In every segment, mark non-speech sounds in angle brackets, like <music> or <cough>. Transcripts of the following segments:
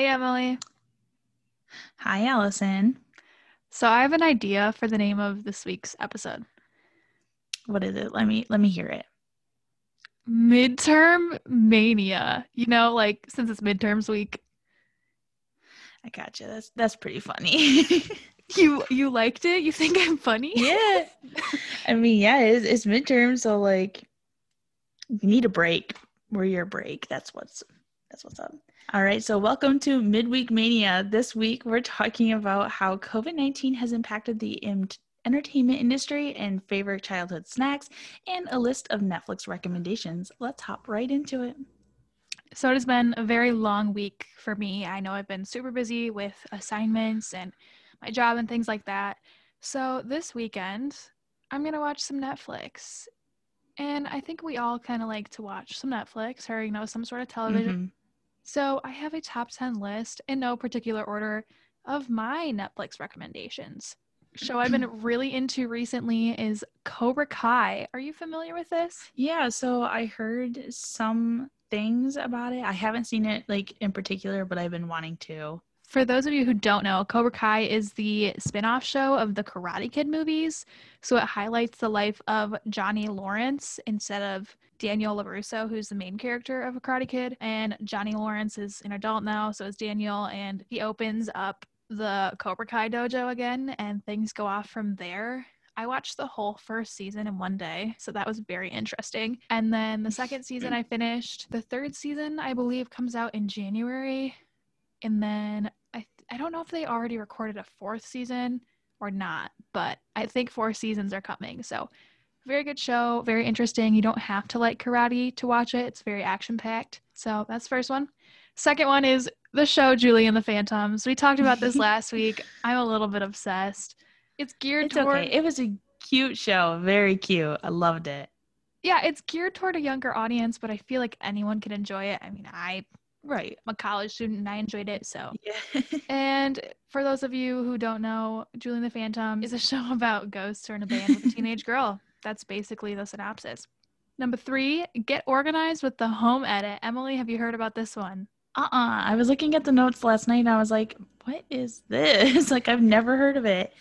Hey, Emily. Hi, Allison. So I have an idea for the name of this week's episode. What is it? Let me let me hear it. Midterm mania. You know, like since it's midterms week. I gotcha. That's that's pretty funny. <laughs> You you liked it? You think I'm funny? yeah. I mean, yeah, it's, it's midterm, so like you need a break. We're your break. That's what's that's what's up. All right, so welcome to Midweek Mania. This week we're talking about how COVID 19 has impacted the em- entertainment industry and favorite childhood snacks and a list of Netflix recommendations. Let's hop right into it. So it has been a very long week for me. I know I've been super busy with assignments and my job and things like that. So this weekend, I'm going to watch some Netflix. And I think we all kind of like to watch some Netflix or, you know, some sort of television. Mhm. So I have a top 10 list in no particular order of my Netflix recommendations. Show I've been <clears throat> really into recently is Cobra Kai. Are you familiar with this? Yeah, so I heard some things about it. I haven't seen it like in particular, but I've been wanting to. For those of you who don't know, Cobra Kai is the spin off show of the Karate Kid movies. So it highlights the life of Johnny Lawrence instead of Daniel LaRusso, who's the main character of a Karate Kid. And Johnny Lawrence is an adult now, so is Daniel. And he opens up the Cobra Kai dojo again, and things go off from there. I watched the whole first season in one day, so that was very interesting. And then the second season I finished. The third season, I believe, comes out in January. And then I I don't know if they already recorded a fourth season or not, but I think four seasons are coming. So very good show, very interesting. You don't have to like karate to watch it. It's very action packed. So that's the first one. Second one is the show Julie and the Phantoms. We talked about this <laughs> last week. I'm a little bit obsessed. It's geared It's toward okay. It was a cute show. Very cute. I loved it. yeah, it's geared toward a younger audience, but I feel like anyone can enjoy it. I mean, I, Right. I'm a college student and I enjoyed it. So Yeah. <laughs> And for those of you who don't know, Julie and the Phantom is a show <laughs> about ghosts who are in a band with a teenage girl. That's basically the synopsis. Number three, get organized with the home edit. Emily, have you heard about this one? uh-uh. I was looking at the notes last night and I was like, what is this? <laughs> like I've never heard of it.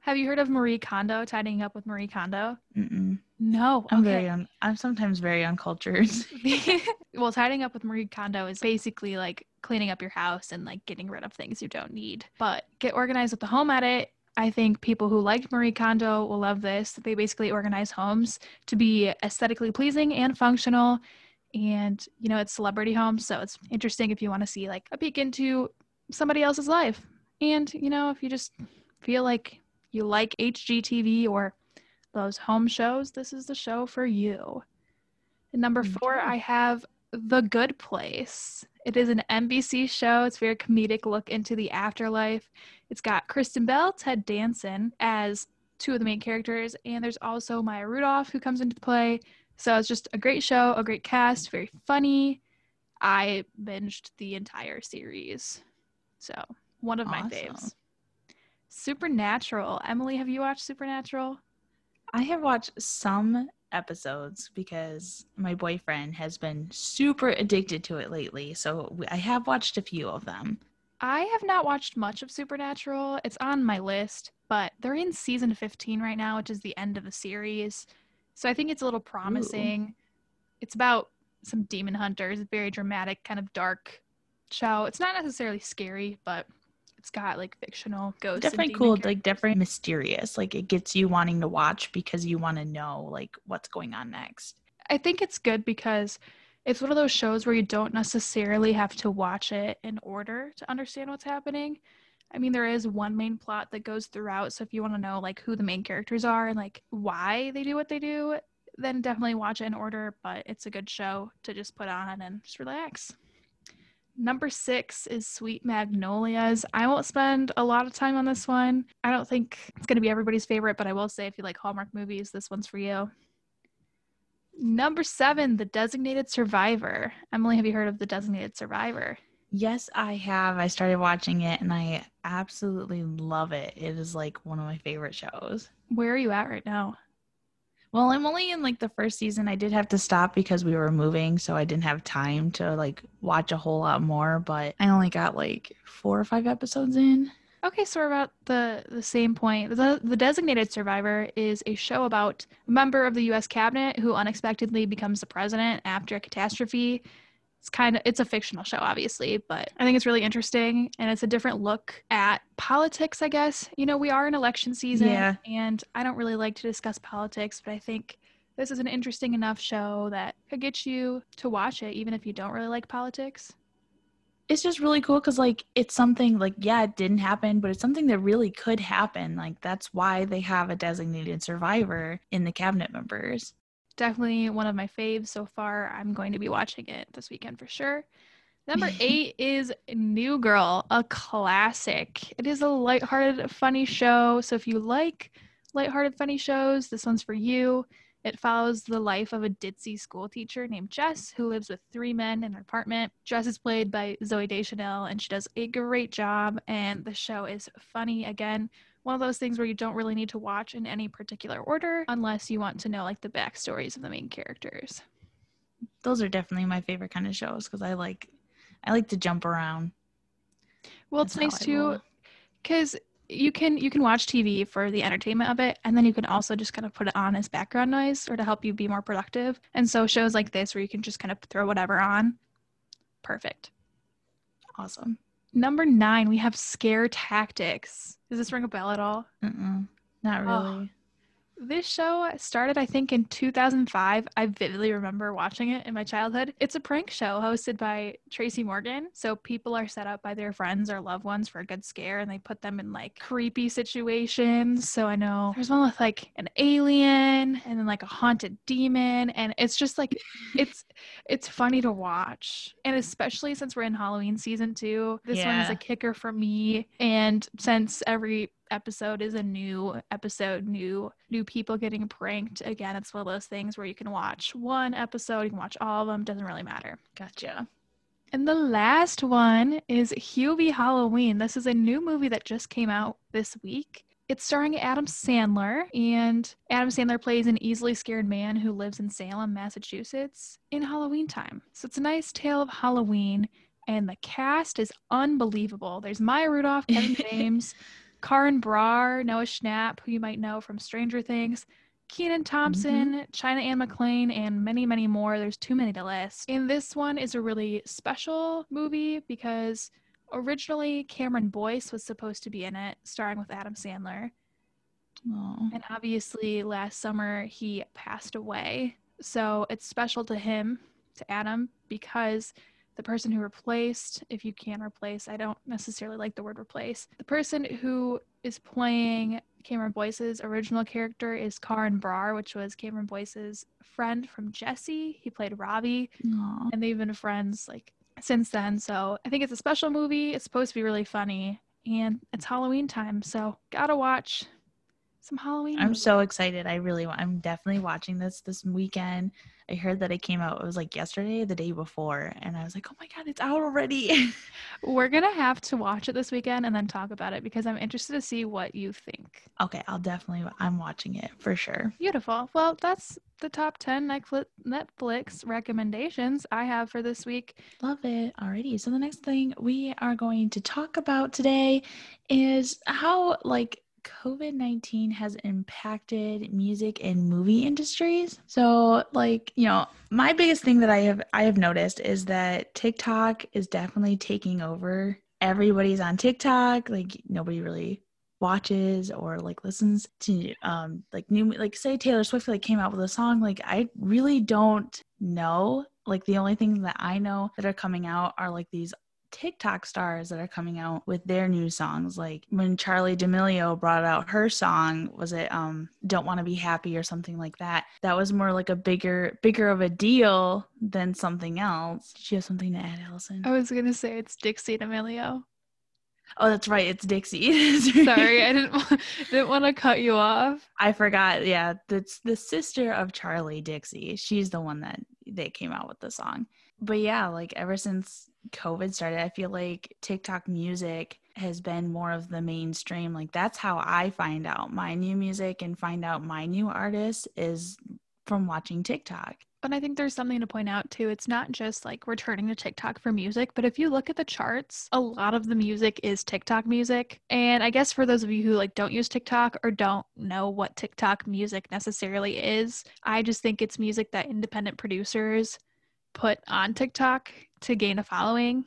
Have you heard of Marie Kondo, tidying up with Marie Kondo? Mm-mm. No. I'm okay. very un- I'm sometimes very uncultured. <laughs> <laughs> well, tidying up with Marie Kondo is basically like cleaning up your house and like getting rid of things you don't need. But get organized with the home edit. I think people who liked Marie Kondo will love this. They basically organize homes to be aesthetically pleasing and functional. And, you know, it's celebrity homes. So it's interesting if you want to see like a peek into somebody else's life. And, you know, if you just feel like you like HGTV or those home shows, this is the show for you. And number four, I have The Good Place. It is an NBC show. It's a very comedic look into the afterlife. It's got Kristen Bell, Ted Danson as two of the main characters, and there's also Maya Rudolph who comes into play. So it's just a great show, a great cast, very funny. I binged the entire series. So one of my Awesome. faves. Supernatural. Emily, have you watched Supernatural? I have watched some episodes because my boyfriend has been super addicted to it lately. So I have watched a few of them. I have not watched much of Supernatural. It's on my list, but they're in season 15 right now, which is the end of the series. So I think it's a little promising. It's about some demon hunters, very dramatic, kind of dark show. It's not necessarily scary, but it's got like fictional ghosts. Definitely cool, characters. like definitely mysterious. Like it gets you wanting to watch because you want to know like what's going on next. I think it's good because it's one of those shows where you don't necessarily have to watch it in order to understand what's happening. I mean, there is one main plot that goes throughout. So if you want to know like who the main characters are and like why they do what they do, then definitely watch it in order. But it's a good show to just put on and just relax. Number six is Sweet Magnolias. I won't spend a lot of time on this one. I don't think it's going to be everybody's favorite, but I will say if you like Hallmark movies, this one's for you. Number seven, The Designated Survivor. Emily, have you heard of The Designated Survivor? Yes, I have. I started watching it and I absolutely love it. It is like one of my favorite shows. Where are you at right now? Well, I'm only in like the first season. I did have to stop because we were moving, so I didn't have time to like watch a whole lot more, but I only got like 4 or 5 episodes in. Okay, so we're about the the same point. The The Designated Survivor is a show about a member of the U.S. cabinet who unexpectedly becomes the president after a catastrophe. It's kind of it's a fictional show, obviously, but I think it's really interesting and it's a different look at politics. I guess you know we are in election season, Yeah. and I don't really like to discuss politics, but I think this is an interesting enough show that could get you to watch it, even if you don't really like politics. It's just really cool cuz like it's something like yeah, it didn't happen, but it's something that really could happen. Like that's why they have a designated survivor in the cabinet members. Definitely one of my faves so far. I'm going to be watching it this weekend for sure. Number <laughs> eight is New Girl, a classic. It is a lighthearted, funny show. So if you like lighthearted, funny shows, this one's for you. It follows the life of a ditzy school teacher named Jess who lives with three men in an apartment. Jess is played by Zooey Deschanel and she does a great job. And the show is funny again one of those things where you don't really need to watch in any particular order unless you want to know like the backstories of the main characters. Those are definitely my favorite kind of shows cuz I like I like to jump around. Well, it's That's how nice too because you can you can watch TV for the entertainment of it, and then you can also just kind of put it on as background noise or to help you be more productive. And so shows like this where you can just kind of throw whatever on, perfect. Awesome. Number nine, we have Scare Tactics. Does this ring a bell at all? Mm-mm, not Oh. This show started, I think, in 2005. I vividly remember watching it in my childhood. It's a prank show hosted by Tracy Morgan. So people are set up by their friends or loved ones for a good scare, and they put them in like creepy situations. So I know there's one with like an alien and then like a haunted demon, and it's just like <laughs> it's it's funny to watch, and especially since we're in Halloween season two. This one is a kicker for me, and since every episode is a new episode, new new people getting pranked. Again, it's one of those things where you can watch one episode, you can watch all of them, doesn't really matter. Gotcha. And the last one is Hubie Halloween. This is a new movie that just came out this week. It's starring Adam Sandler, and Adam Sandler plays an easily scared man who lives in Salem, Massachusetts in Halloween time. So it's a nice tale of Halloween, and the cast is unbelievable. There's Maya Rudolph, Kevin <laughs> James, Karan Brar, Noah Schnapp, who you might know from Stranger Things, Kenan Thompson, mm-hmm. China Anne McClain, and many, many more. There's too many to list. And this one is a really special movie because originally Cameron Boyce was supposed to be in it, starring with Adam Sandler. Oh. And obviously, last summer he passed away. So it's special to him, to Adam, because the person who replaced, if you can replace, I don't necessarily like the word replace, the person who is playing Cameron Boyce's original character is Karan Brar, which was Cameron Boyce's friend from Jessie. He played Robbie Aw. and they've been friends like since then. So I think it's a special movie. It's supposed to be really funny, and it's Halloween time, so gotta watch some Halloween. I'm movies. so excited. I really want. I'm definitely watching this this weekend. I heard that it came out. It was like yesterday, the day before, and I was like, "Oh my god, it's out already!" <laughs> We're gonna have to watch it this weekend and then talk about it because I'm interested to see what you think. okay, I'll definitely. I'm watching it for sure. Beautiful. Well, that's the top 10 Netflix, Netflix recommendations I have for this week. Love it. Alrighty. So the next thing we are going to talk about today is how like COVID-19 has impacted music and movie industries. So like, you know, my biggest thing that I have I have noticed is that TikTok is definitely taking over. Everybody's on TikTok, like nobody really watches or like listens to um like new like say Taylor Swift like came out with a song like I really don't know like the only things that I know that are coming out are like these TikTok stars that are coming out with their new songs like when Charli D'Amelio brought out her song was it um don't want to be happy or something like that that was more like a bigger bigger of a deal than something else did you have something to add Allison I was gonna say it's Dixie D'Amelio. oh that's right it's Dixie <laughs> Sorry, I didn't wa- didn't want to cut you off. I forgot. Yeah, that's the sister of Charli Dixie. She's the one that they came out with the song. But yeah, like ever since COVID started, I feel like TikTok music has been more of the mainstream. Like that's how I find out my new music and find out my new artists is from watching TikTok. But I think there's something to point out too. It's not just like returning to TikTok for music, but if you look at the charts, a lot of the music is TikTok music. And I guess for those of you who like don't use TikTok or don't know what TikTok music necessarily is, I just think it's music that independent producers put on TikTok to gain a following.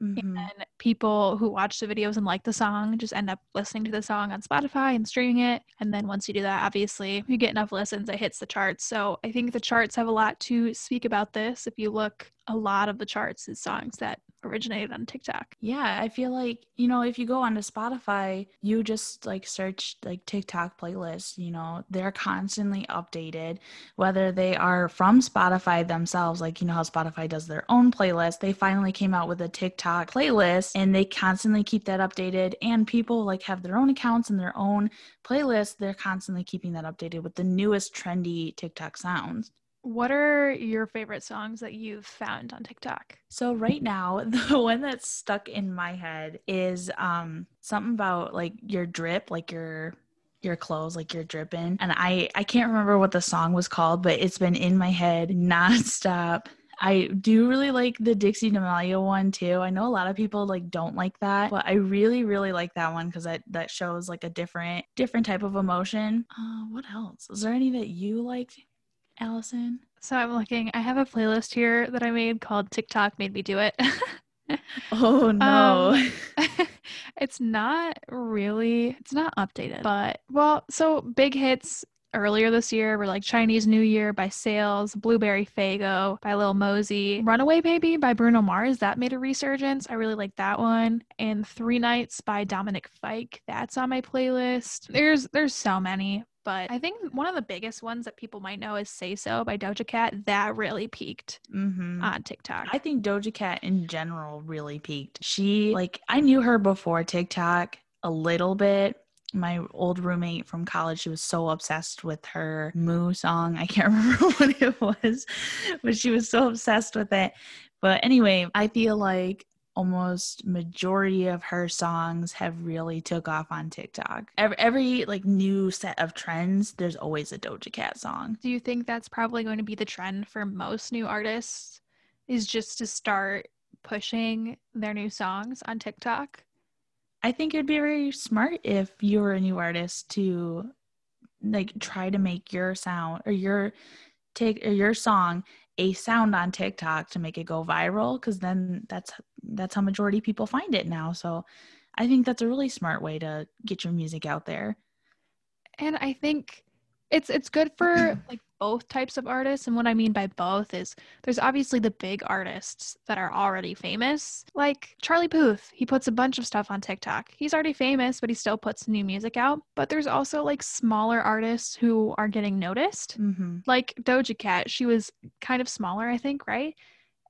Mhm. And people who watch the videos and like the song just end up listening to the song on Spotify and streaming it. And then once you do that, obviously, you get enough listens, it hits the charts. So I think the charts have a lot to speak about this. If you look, a lot of the charts is songs that originated on TikTok. Yeah, I feel like, you know, if you go onto Spotify, you just like search like TikTok playlists, you know, they're constantly updated, whether they are from Spotify themselves, like, you know, how Spotify does their own playlist. They finally came out with a TikTok playlist and they constantly keep that updated. And people like have their own accounts and their own playlists. They're constantly keeping that updated with the newest trendy TikTok sounds. What are your favorite songs that you've found on TikTok? So right now, <laughs> the one that's stuck in my head is um something about like your drip, like your your clothes, like you're dripping. And I I can't remember what the song was called, but it's been in my head <laughs> nonstop. I do really like the Dixie D'Amelio one too. I know a lot of people like don't like that, but I really really like that one because that that shows like a different different type of emotion. Uh, what else? Is there any that you liked, Allison? So I'm looking, I have a playlist here that I made called TikTok Made Me Do It. <laughs> Oh no. Um, <laughs> it's not really it's not updated but well so big hits earlier this year were like chinese new year by sales blueberry faygo by lil mosey runaway baby by bruno mars that made a resurgence i really like that one and three nights by dominic fike that's on my playlist there's there's so many but i think one of the biggest ones that people might know is say so by doja cat that really peaked mm-hmm. on tiktok I think Doja Cat in general really peaked. She like I knew her before TikTok a little bit. My old roommate from college, she was so obsessed with her Moo song. I can't <laughs> remember what it was, but she was so obsessed with it. But anyway, I feel like almost majority of her songs have really took off on TikTok. Every, every like new set of trends, there's always a Doja Cat song. Do you think that's probably going to be the trend for most new artists? Is just to start pushing their new songs on TikTok? I think it'd be very smart if you were a new artist to like try to make your sound or your take or your song a sound on TikTok to make it go viral because then that's that's how majority people find it now. So I think that's a really smart way to get your music out there. And I think it's it's good for <clears throat> like both types of artists and what I mean by both is there's obviously the big artists that are already famous like Charlie Puth he puts a bunch of stuff on TikTok he's already famous but he still puts new music out but there's also like smaller artists who are getting noticed Mm-hmm. like Doja Cat, she was kind of smaller, I think, right?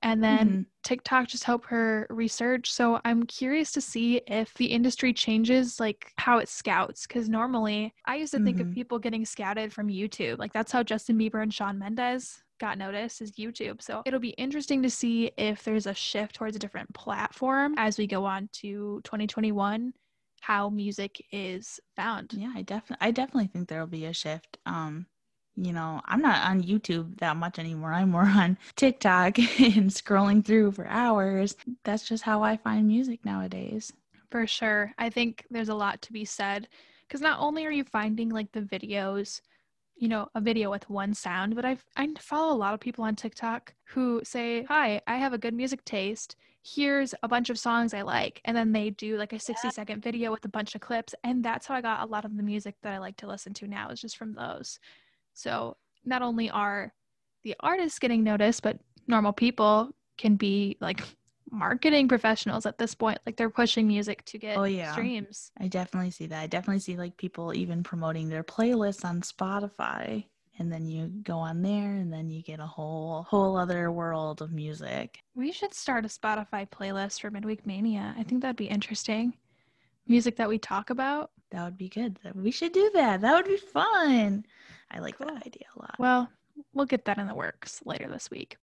And then Mhm. TikTok just helped her research. So I'm curious to see if the industry changes like how it scouts. Cause normally I used to think of Mhm. people getting scouted from YouTube. Like that's how Justin Bieber and Shawn Mendes got noticed is YouTube. So it'll be interesting to see if there's a shift towards a different platform as we go on to 2021, how music is found. Yeah, I definitely I definitely think there'll be a shift. Um, you know, I'm not on YouTube that much anymore. I'm more on <laughs> TikTok <laughs> and scrolling through for hours. That's just how I find music nowadays. For sure. I think there's a lot to be said because not only are you finding like the videos, you know, a video with one sound, but I've, I follow a lot of people on TikTok who say, Hi, I have a good music taste. Here's a bunch of songs I like. And then they do like a 60 second video with a bunch of clips. And that's how I got a lot of the music that I like to listen to now, is just from those. So not only are the artists getting noticed, but normal people can be like marketing professionals at this point. Like they're pushing music to get Oh, yeah. streams. I definitely see that. I definitely see like people even promoting their playlists on Spotify. And then you go on there and then you get a whole whole other world of music. We should start a Spotify playlist for Midweek Mania. I think that'd be interesting. Music that we talk about. That would be good. We should do that. That would be fun. I like Cool. that idea a lot. Well, we'll get that in the works later this week.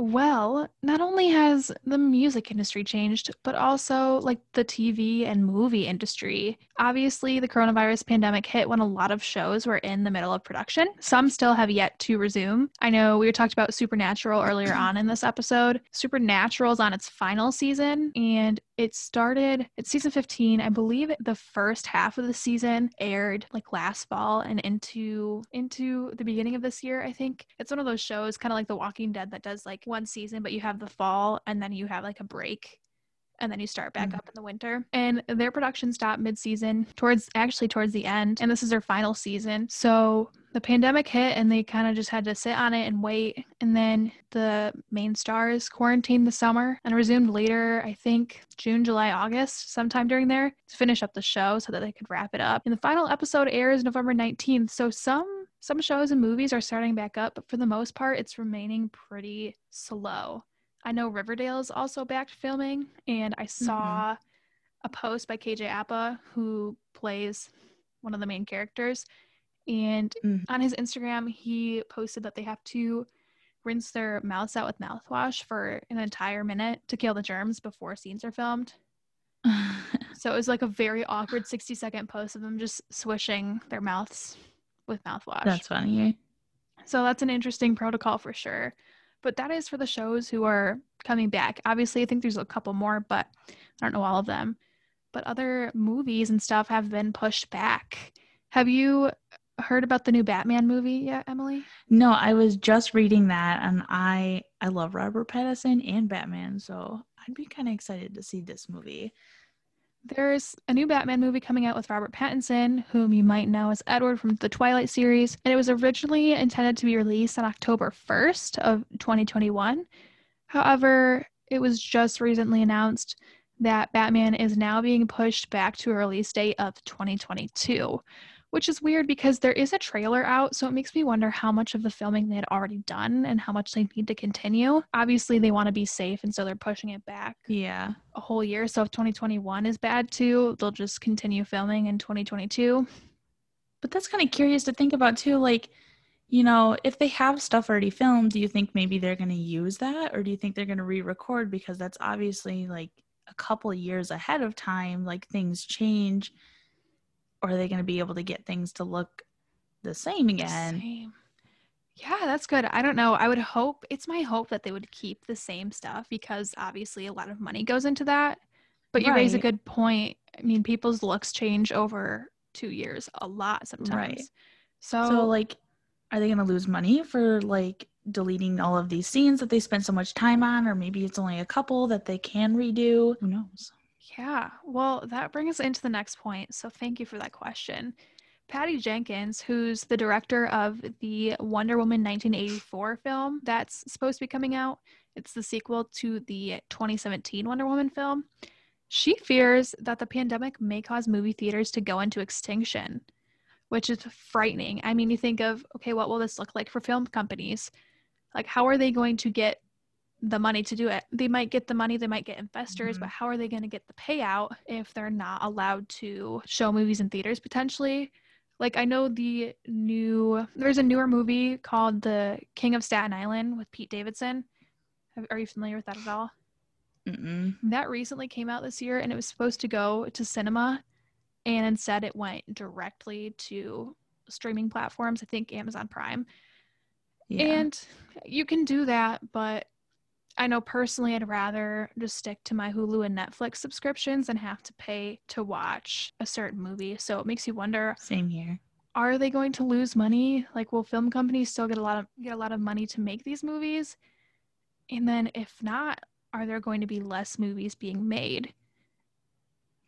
Well, not only has the music industry changed, but also like the TV and movie industry. Obviously, the coronavirus pandemic hit when a lot of shows were in the middle of production. Some still have yet to resume. I know we talked about Supernatural earlier <clears throat> on in this episode. Supernatural is on its final season and it started it's season 15 i believe the first half of the season aired like last fall and into into the beginning of this year i think. It's one of those shows kind of like the walking dead that does like one season but you have the fall and then you have like a break and then you start back Mhm. up in the winter. And their production stopped mid-season towards actually towards the end, and this is their final season. So the pandemic hit and they kind of just had to sit on it and wait. And then the main stars quarantined the summer and resumed later, I think June, July, August, sometime during there to finish up the show so that they could wrap it up. And the final episode airs November 19th. So some some shows and movies are starting back up, but for the most part it's remaining pretty slow. I know Riverdale is also back to filming, and I saw a post by KJ Apa, who plays one of the main characters. And Mhm. on his Instagram, he posted that they have to rinse their mouths out with mouthwash for an entire minute to kill the germs before scenes are filmed. <laughs> So it was like a very awkward 60 second post of them just swishing their mouths with mouthwash. That's funny. So that's an interesting protocol for sure. But that is for the shows who are coming back. Obviously, I think there's a couple more, but I don't know all of them. But other movies and stuff have been pushed back. Have you heard about the new Batman movie yet, Emily? No, I was just reading that and I I love Robert Pattinson and Batman, so I'd be kind of excited to see this movie. There's a new Batman movie coming out with Robert Pattinson, whom you might know as Edward from the Twilight series, and it was originally intended to be released on October 1st of 2021. However, it was just recently announced that Batman is now being pushed back to a release date of 2022, which is weird because there is a trailer out, so it makes me wonder how much of the filming they had already done and how much they need to continue. Obviously, they want to be safe, and so they're pushing it back Yeah. a whole year. So if 2021 is bad too, they'll just continue filming in 2022. But that's kind of curious to think about too like you know, if they have stuff already filmed, do you think maybe they're going to use that or do you think they're going to re-record because that's obviously like a couple years ahead of time like things change or are they going to be able to get things to look the same again? Same. Yeah, that's good. I don't know. I would hope it's my hope that they would keep the same stuff because obviously a lot of money goes into that. But you raise a good point. I mean, people's looks change over two years a lot sometimes. Right. So, So like are they going to lose money for like deleting all of these scenes that they spent so much time on or maybe it's only a couple that they can redo? Who knows? Yeah, well, that brings us into the next point. So, thank you for that question. Patty Jenkins, who's the director of the Wonder Woman 1984 film that's supposed to be coming out, it's the sequel to the 2017 Wonder Woman film. She fears that the pandemic may cause movie theaters to go into extinction, which is frightening. I mean, you think of, okay, what will this look like for film companies? Like, how are they going to get the money to do it. They might get the money, they might get investors, Mhm. but how are they going to get the payout if they're not allowed to show movies in theaters potentially? Like I know the new there's a newer movie called The King of Staten Island with Pete Davidson. Are you familiar with that at all? Mm-mm. That recently came out this year and it was supposed to go to cinema and instead it went directly to streaming platforms, I think Amazon Prime. Yeah. And you can do that, but I know personally I'd rather just stick to my Hulu and Netflix subscriptions and have to pay to watch a certain movie. So it makes you wonder, Same here. are they going to lose money? Like will film companies still get a lot of get a lot of money to make these movies? And then if not, are there going to be less movies being made?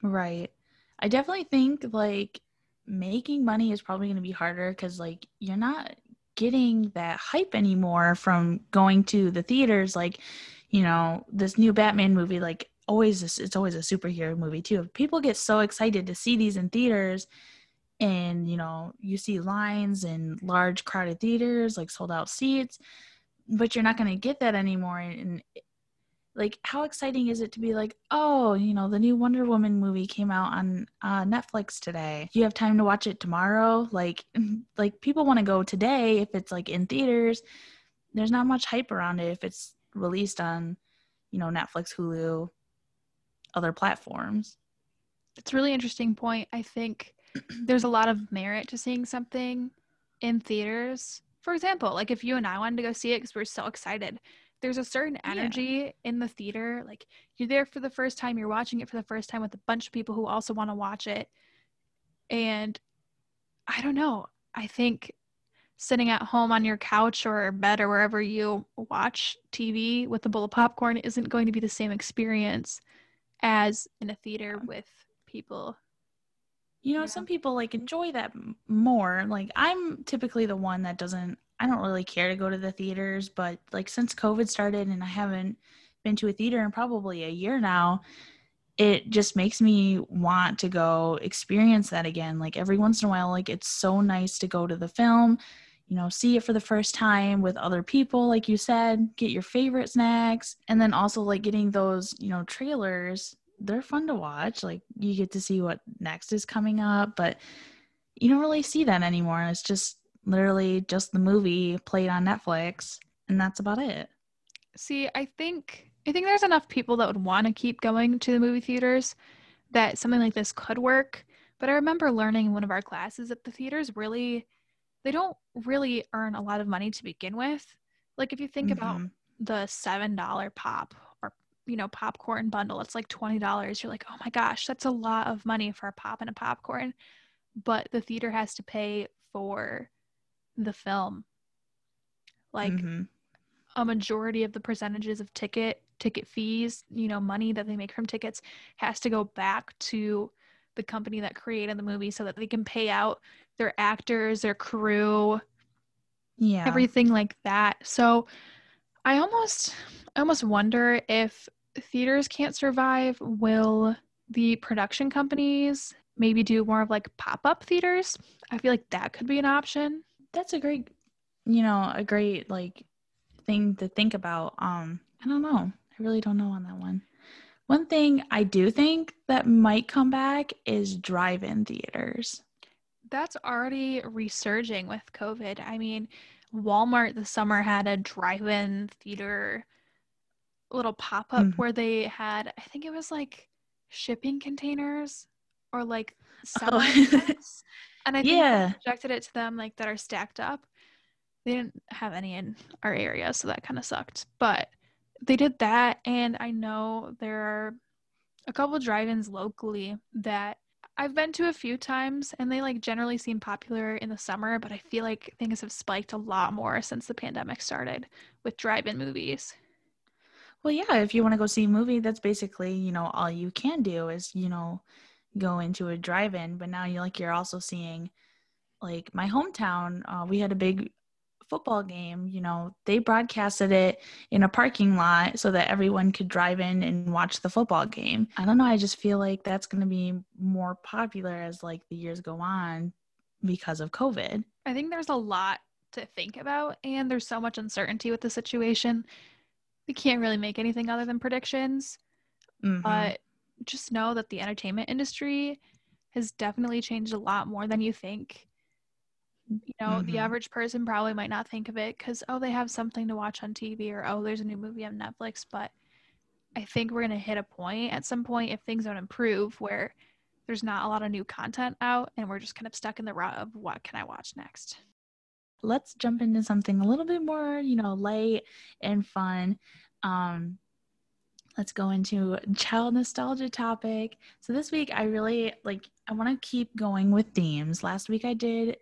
Right. I definitely think like making money is probably going to be harder because like you're not getting that hype anymore from going to the theaters. Like, you know, this new Batman movie, like always, this- it's always a superhero movie too. People get so excited to see these in theaters. And you know, you see lines in large crowded theaters, like sold out seats, but you're not going to get that anymore. And like how exciting is it to be like oh you know the new wonder woman movie came out on uh, netflix today you have time to watch it tomorrow like <laughs> like people want to go today if it's like in theaters there's not much hype around it if it's released on, you know, Netflix, Hulu, other platforms. It's a really interesting point. I think <clears throat> there's a lot of merit to seeing something in theaters. For example, like if you and I wanted to go see it because we're so excited, there's a certain energy yeah. in the theater. Like you're there for the first time, you're watching it for the first time with a bunch of people who also want to watch it. And I don't know. I think sitting at home on your couch or bed or wherever you watch TV with a bowl of popcorn isn't going to be the same experience as in a theater with people. You know, yeah. some people like enjoy that more. Like I'm typically the one that doesn't I don't really care to go to the theaters, but like since COVID started and I haven't been to a theater in probably a year now, it just makes me want to go experience that again. Like every once in a while, like it's so nice to go to the film, you know, see it for the first time with other people, like you said, get your favorite snacks, and then also like getting those, you know, trailers. They're fun to watch. Like you get to see what next is coming up, but you don't really see that anymore. It's just literally just the movie played on Netflix, and that's about it. See, I think I think there's enough people that would want to keep going to the movie theaters that something like this could work. But I remember learning in one of our classes that the theaters really they don't really earn a lot of money to begin with. Like if you think mm-hmm. about the seven dollar pop or you know popcorn bundle, it's like twenty dollars. You're like, oh my gosh, that's a lot of money for a pop and a popcorn. But the theater has to pay for the film. Like mm-hmm. a majority of the percentages of ticket ticket fees, you know, money that they make from tickets has to go back to the company that created the movie so that they can pay out their actors, their crew, yeah, everything like that. So I almost I almost wonder if theaters can't survive, will the production companies maybe do more of like pop-up theaters? I feel like that could be an option that's a great you know a great like thing to think about. Um i don't know. I really don't know on that one. One thing i do think that might come back is drive-in theaters. That's already resurging with covid. I mean walmart this summer had a drive-in theater little pop-up mm-hmm. where they had i think it was like shipping containers or like oh. <laughs> And I think yeah. projected it to them like that are stacked up. They didn't have any in our area, so that kind of sucked. But they did that, and I know there are a couple drive-ins locally that I've been to a few times, and they like generally seem popular in the summer. But I feel like things have spiked a lot more since the pandemic started with drive-in movies. Well, yeah, if you want to go see a movie, that's basically you know all you can do is you know go into a drive-in but now you're like you're also seeing like my hometown uh, we had a big football game you know they broadcasted it in a parking lot so that everyone could drive in and watch the football game. I don't know i just feel like that's going to be more popular as like the years go on because of covid. I think there's a lot to think about and there's so much uncertainty with the situation. We can't really make anything other than predictions mm-hmm. but just know that the entertainment industry has definitely changed a lot more than you think. You know, mm-hmm. the average person probably might not think of it because, oh, they have something to watch on TV or, oh, there's a new movie on Netflix. But I think we're going to hit a point at some point if things don't improve where there's not a lot of new content out and we're just kind of stuck in the rut of what can I watch next. Let's jump into something a little bit more, you know, light and fun. Um, let's go into child nostalgia topic. So this week I really like I want to keep going with themes. Last week I did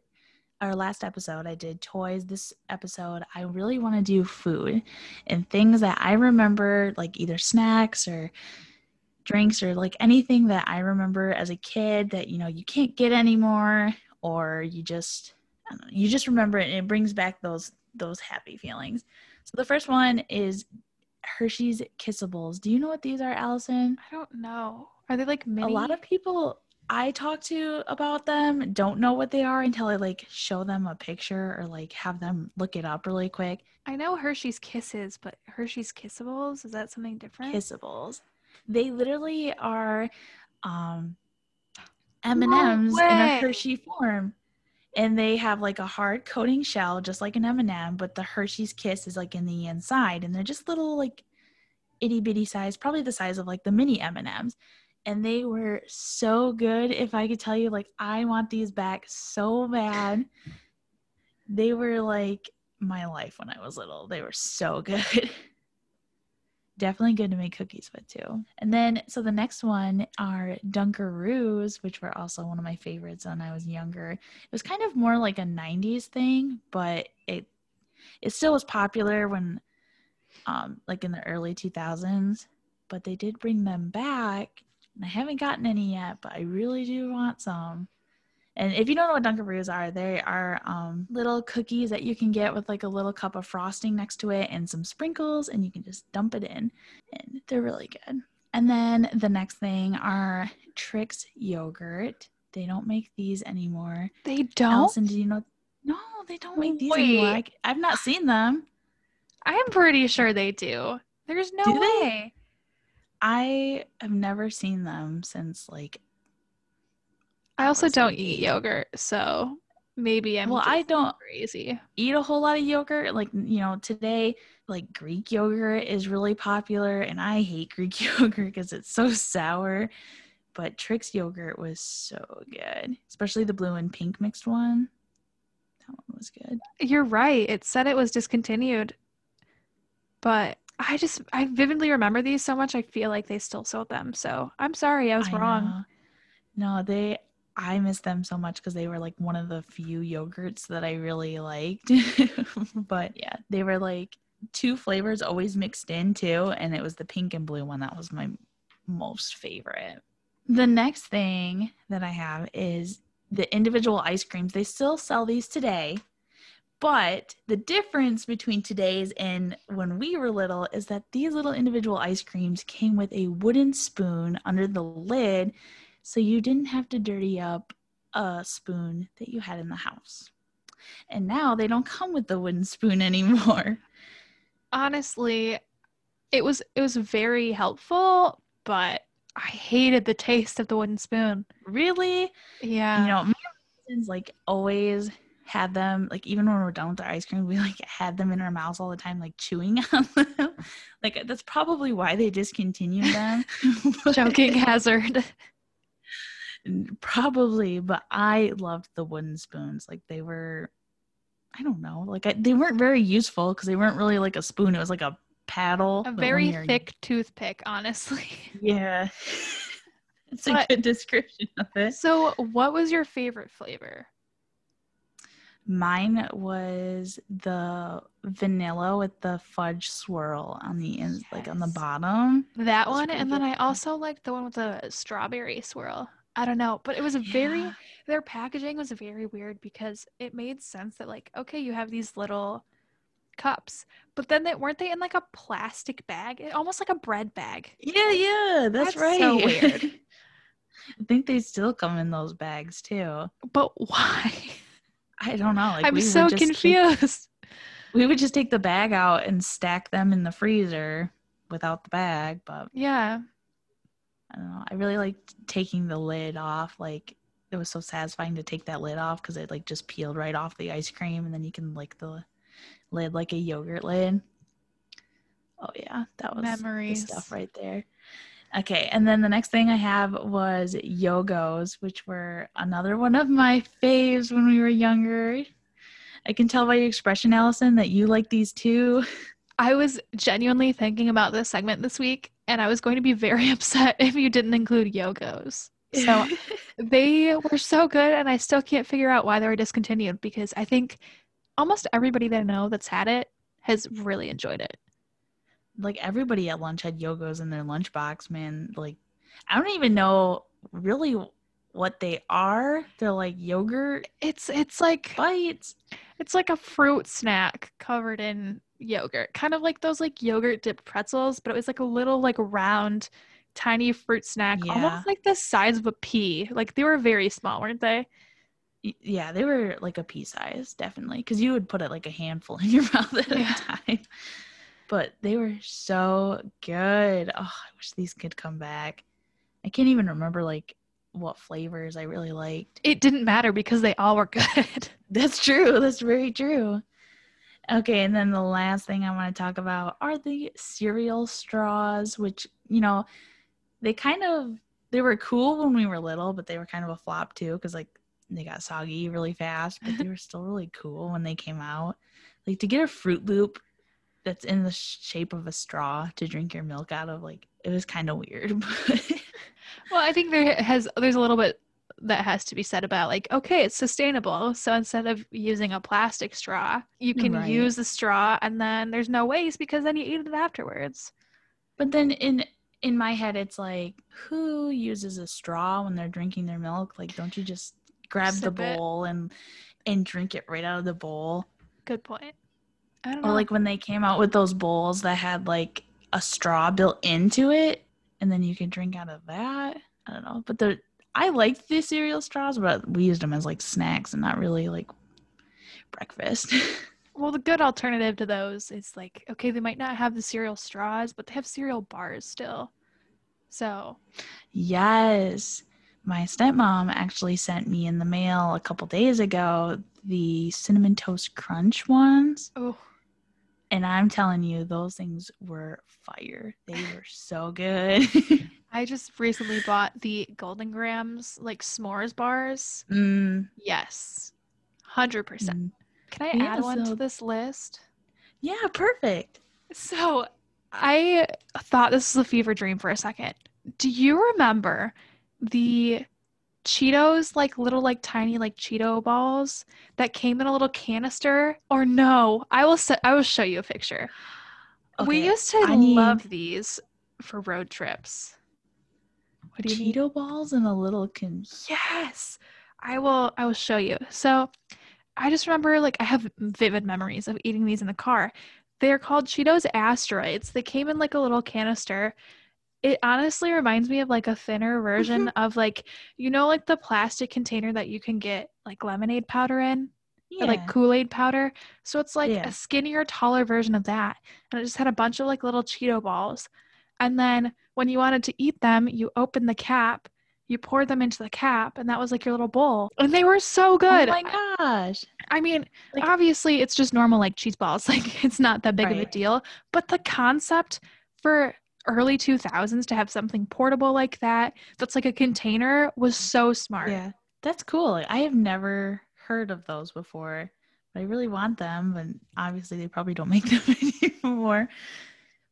our last episode I did toys. This episode I really want to do food and things that I remember like either snacks or drinks or like anything that I remember as a kid that you know you can't get anymore or you just you just remember it and it brings back those those happy feelings. So the first one is Hershey's Kissables. Do you know what these are, Allison? I don't know. Are they like mini? A lot of people I talk to about them don't know what they are until I like show them a picture or like have them look it up really quick. I know Hershey's Kisses, but Hershey's Kissables, is that something different? Kissables. They literally are um M&Ms no in a Hershey form. And they have like a hard coating shell just like an m&m but the hershey's kiss is like in the inside and they're just little like itty bitty size probably the size of like the mini m&ms and they were so good if i could tell you like i want these back so bad. They were like my life when i was little. They were so <laughs> good definitely good to make cookies with too. And then, so the next one are Dunkaroos, which were also one of my favorites when I was younger. It was kind of more like a 90s thing, but it it still was popular when um like in the early 2000s, but they did bring them back. And I haven't gotten any yet, but I really do want some. And if you don't know what Dunkaroos are, they are um, little cookies that you can get with like a little cup of frosting next to it and some sprinkles, and you can just dump it in. And they're really good. And then the next thing are Trix yogurt. They don't make these anymore. They don't. Allison, do you know? No, they don't make these Wait. anymore. I, I've not seen them. I'm pretty sure they do. There's no Do they? way. I have never seen them since like. I also don't eat yogurt, so maybe I'm Well, I don't crazy. eat a whole lot of yogurt. Like, you know, today, like Greek yogurt is really popular, and I hate <laughs> Greek yogurt because it's so sour. But Trix yogurt was so good, especially the blue and pink mixed one. That one was good. You're right. It said it was discontinued, but I just I vividly remember these so much. I feel like they still sold them. So I'm sorry, I was wrong. know. No, they. I miss them so much because they were like one of the few yogurts that I really liked. <laughs> but yeah, they were like two flavors always mixed in too, and it was the pink and blue one that was my most favorite. The next thing that I have is the individual ice creams. They still sell these today, but the difference between today's and when we were little is that these little individual ice creams came with a wooden spoon under the lid so you didn't have to dirty up a spoon that you had in the house. And now they don't come with the wooden spoon <laughs> anymore. Honestly, it was it was very helpful, but I hated the taste of the wooden spoon. Really? Yeah. you know, my cousins like always had them like even when we're done with our ice cream, we like had them in our mouths all the time, like chewing <laughs> on them. like that's probably why they discontinued them. <laughs> Joking hazard. Probably, but I loved the wooden spoons. Like they were, I don't know, like I, they weren't very useful because they weren't really like a spoon. It was like a paddle. A very thick toothpick, honestly. <laughs> Yeah. <laughs> It's a But- good description of it. So, what was your favorite flavor? Mine was the vanilla with the fudge swirl on the in, like on the bottom. That one, and then. I also liked the one with the strawberry swirl. I don't know, but it was a very Yeah. their packaging was very weird because it made sense that like okay, you have these little cups, but then they weren't they in like a plastic bag, It- almost like a bread bag. Yeah, yeah, that's, That's right. so weird. <laughs> I think they still come in those bags too. But why? I don't know. Like I'm we so take- confused. we would just take the bag out and stack them in the freezer without the bag, but yeah. I don't know. I really liked taking the lid off. Like it was so satisfying to take that lid off because it like just peeled right off the ice cream, and then you can lick the lid like a yogurt lid. Oh yeah, that was Memories. stuff right there. Okay, and then the next thing I have was yogos, which were another one of my faves when we were younger. I can tell by your expression, Allison, that you like these too. <laughs> I was genuinely thinking about this segment this week, and I was going to be very <laughs> upset if you didn't include Yogos. So <laughs> they were so good, and I still can't figure out why they were discontinued because I think almost everybody that I know that's had it has really enjoyed it. like everybody at lunch had yogos in their lunchbox, man. Like I don't even know really what they are. They're like yogurt It's it's like bites. it's like a fruit snack covered in yogurt, kind of like those like yogurt dipped pretzels, but it was like a little like round, tiny fruit snack, Yeah. almost like the size of a pea. Like they were very small, weren't they? Yeah, they were like a pea size, definitely, because you would put it like a handful in your <laughs> mouth at Yeah. a time. But they were so good. Oh, I wish these could come back. I can't even remember like what flavors I really liked. It didn't matter because they all were <laughs> good. That's true. That's very true. Okay, and then the last thing I want to talk about are the cereal straws, which, you know, they kind of they were cool when we were little, but they were kind of a flop too because like they got soggy really fast, but they were still really cool when they came out. Like to get a Fruit Loop that's in the shape of a straw to drink your milk out of, like it was kind of weird. <laughs> well, I think there has there's a little bit that has to be said about like okay it's sustainable so instead of using a plastic straw you can Right. use the straw and then there's no waste because then you eat it afterwards But then in in my head, it's like, who uses a straw when they're drinking their milk? Like, don't you just grab the it. bowl and and drink it right out of the bowl? good point i don't Or know like when they came out with those bowls that had like a straw built into it, and then you can drink out of that. I don't know, but the I liked the cereal straws, but we used them as like snacks and not really like breakfast. <laughs> well the good alternative to those is like okay they might not have the cereal straws but they have cereal bars still so Yes. My stepmom actually sent me in the mail a couple days ago the cinnamon toast crunch ones. oh And I'm telling you, those things were fire. They were so good. <laughs> i just recently bought the Golden Grahams like s'mores bars mm, yes 100% mm. can i Yeah, add one so- to this list Yeah, perfect. So I thought this was a fever dream for a second. Do you remember the Cheetos, like little, like tiny, like Cheeto balls that came in a little canister? Or no? I will. Se- I will show you a picture. we used to I need- love these for road trips. What do you? Cheeto balls and a little can. Yes, I will. I will show you. So, I just remember like I have vivid memories of eating these in the car. They are called Cheetos Asteroids. They came in like a little canister. It honestly reminds me of like a thinner version mm-hmm. of like you know like the plastic container that you can get like lemonade powder in Yeah. like Kool-Aid powder. So it's like Yeah. a skinnier, taller version of that. And it just had a bunch of like little Cheeto balls. And then when you wanted to eat them, you open the cap, you pour them into the cap, and that was like your little bowl. And they were so oh good. Oh my gosh. I mean, Like- obviously it's just normal like cheese balls. <laughs> Like it's not that big of a Right. deal. But the concept for early 2000s to have something portable like that that's like a container was so smart. Yeah. That's cool. Like, I have never heard of those before. But I really want them, but obviously they probably don't make <laughs> them anymore.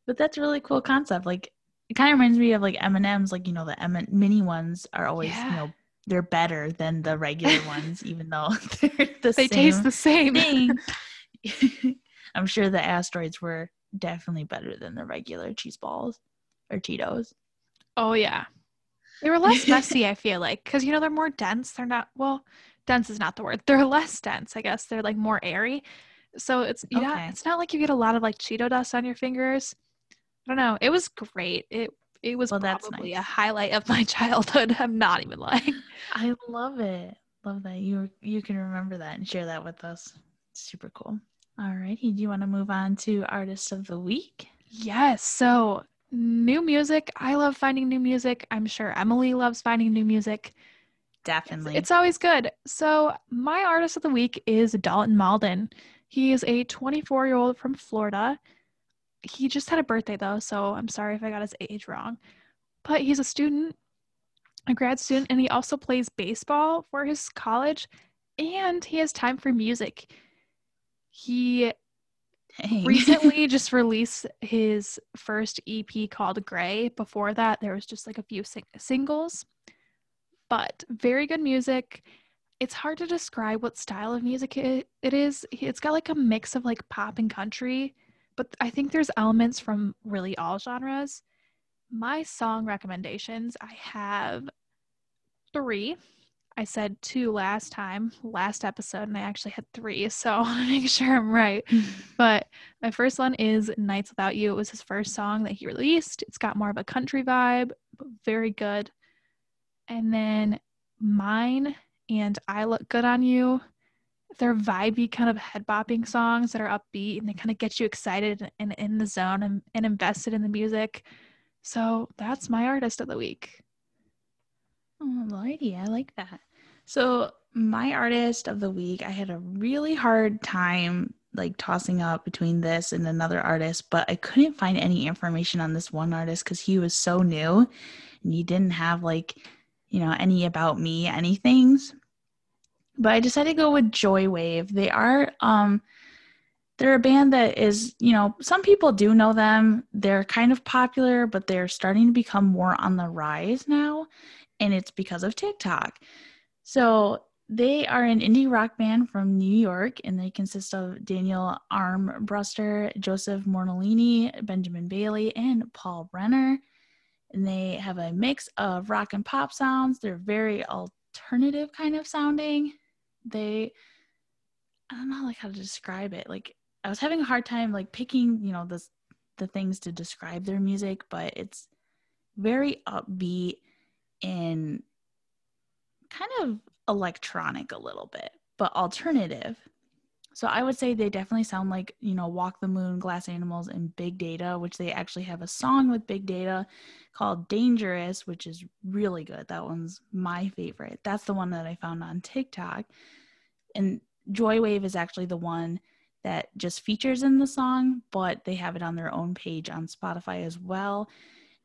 But that's a really cool concept. Like it kind of reminds me of like M and M's. Like you know the M mini ones are always Yeah. you know they're better than the regular ones, even though <laughs> they're the They same taste the same. thing. <laughs> <laughs> I'm sure the asteroids were definitely better than the regular cheese balls or Cheetos. Oh yeah. They were less messy, I feel like, because you know they're more dense. They're not well, dense is not the word. They're less dense, I guess. They're like more airy. So it's know Okay. it's not like you get a lot of like Cheeto dust on your fingers. I don't know. It was great. It it was Well, that's probably a highlight of my <laughs> childhood. I'm not even lying. I love it. Love that you you can remember that and share that with us. Super cool. All righty. do you want to move on to artist of the week? Yes. So new music. I love finding new music. I'm sure Emily loves finding new music. It's- Definitely. It's, always good. So, my artist of the week is Dalton Malden. He is a 24 year old from Florida. He just had a birthday though, so I'm sorry if I got his age wrong. But he's a student, a grad student, and he also plays baseball for his college, and he has time for music. He Dang. recently <laughs> just released his first EP called Gray. Before that, there was just like a few sing- singles, but very good music. It's hard to describe what style of music it, it is. It's got like a mix of like pop and country, but I think there's elements from really all genres. My song recommendations I have three. I said two last time, last episode, and I actually had three, <laughs> so I want to make sure I'm right. <laughs> But my first one is Nights Without You. It was his first song that he released. It's got more of a country vibe, but very good. And then mine and I Look Good on You. They're vibey, kind of head bopping songs that are upbeat and they kind of get you excited and in the zone and, and invested in the music. So that's my artist of the week. Oh, Lordy, I like that. So my artist of the week, I had a really hard time like tossing up between this and another artist, but I couldn't find any information on this one artist because he was so new and he didn't have like, you know, any about me, anythings. But I decided to go with Joywave. They are um they're a band that is, you know, some people do know them. They're kind of popular, but they're starting to become more on the rise now. And it's because of TikTok. So they are an indie rock band from New York, and they consist of Daniel Armbruster, Joseph Morinelli, Benjamin Bailey, and Paul Brenner. And they have a mix of rock and pop sounds. They're very alternative kind of sounding. They, I don't know like how to describe it. Like I was having a hard time like picking, you know, the the things to describe their music, but it's very upbeat and kind of electronic a little bit, but alternative. So I would say they definitely sound like, you know, Walk the Moon, Glass Animals, and Big Data, which they actually have a song with Big Data called Dangerous, which is really good. That one's my favorite. That's the one that I found on TikTok. And Joywave is actually the one that just features in the song, but they have it on their own page on Spotify as well.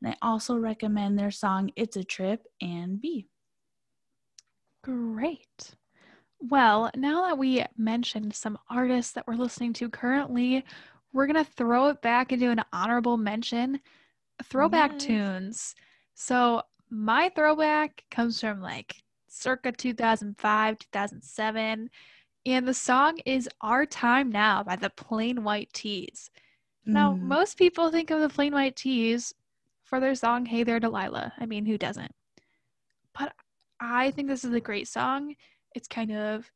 And I also recommend their song It's a Trip and B. Great. Well, now that we mentioned some artists that we're listening to currently, we're going to throw it back into an honorable mention throwback yes. tunes. So, my throwback comes from like circa 2005, 2007. And the song is Our Time Now by the Plain White T's. Now, mm. most people think of the Plain White T's for their song Hey There Delilah. I mean, who doesn't? But I think this is a great song. It's kind of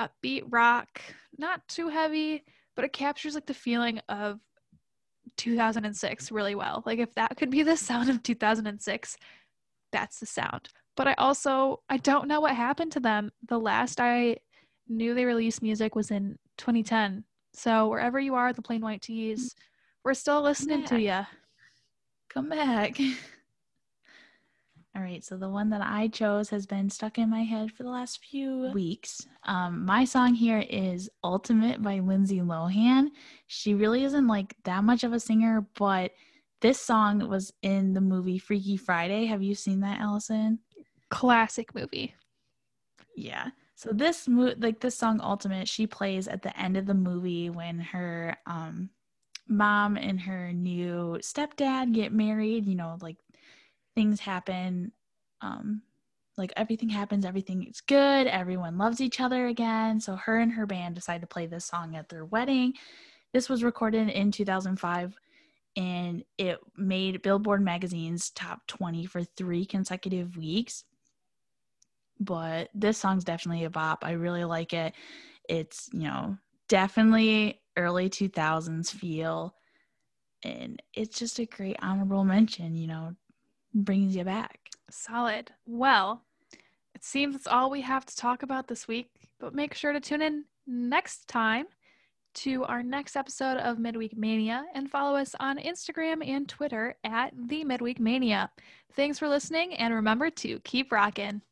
upbeat rock, not too heavy, but it captures like the feeling of 2006 really well. Like if that could be the sound of 2006, that's the sound. But I also I don't know what happened to them. The last I knew they released music was in 2010. So wherever you are, the Plain White T's, we're still listening to you. Come back. <laughs> All right, so the one that I chose has been stuck in my head for the last few weeks. Um, my song here is Ultimate by Lindsay Lohan. She really isn't like that much of a singer, but this song was in the movie Freaky Friday. Have you seen that, Allison? Classic movie. Yeah. So this mo- like this song Ultimate, she plays at the end of the movie when her um mom and her new stepdad get married, you know, like things happen um like everything happens, everything is good, everyone loves each other again. So her and her band decide to play this song at their wedding. This was recorded in 2005 and it made Billboard magazine's top 20 for 3 consecutive weeks but this song's definitely a bop. I really like it. It's, you know, definitely early 2000s feel. And it's just a great honorable mention, you know, brings you back. Solid. Well, it seems that's all we have to talk about this week, but make sure to tune in next time to our next episode of Midweek Mania and follow us on Instagram and Twitter at the Midweek Mania. Thanks for listening and remember to keep rocking.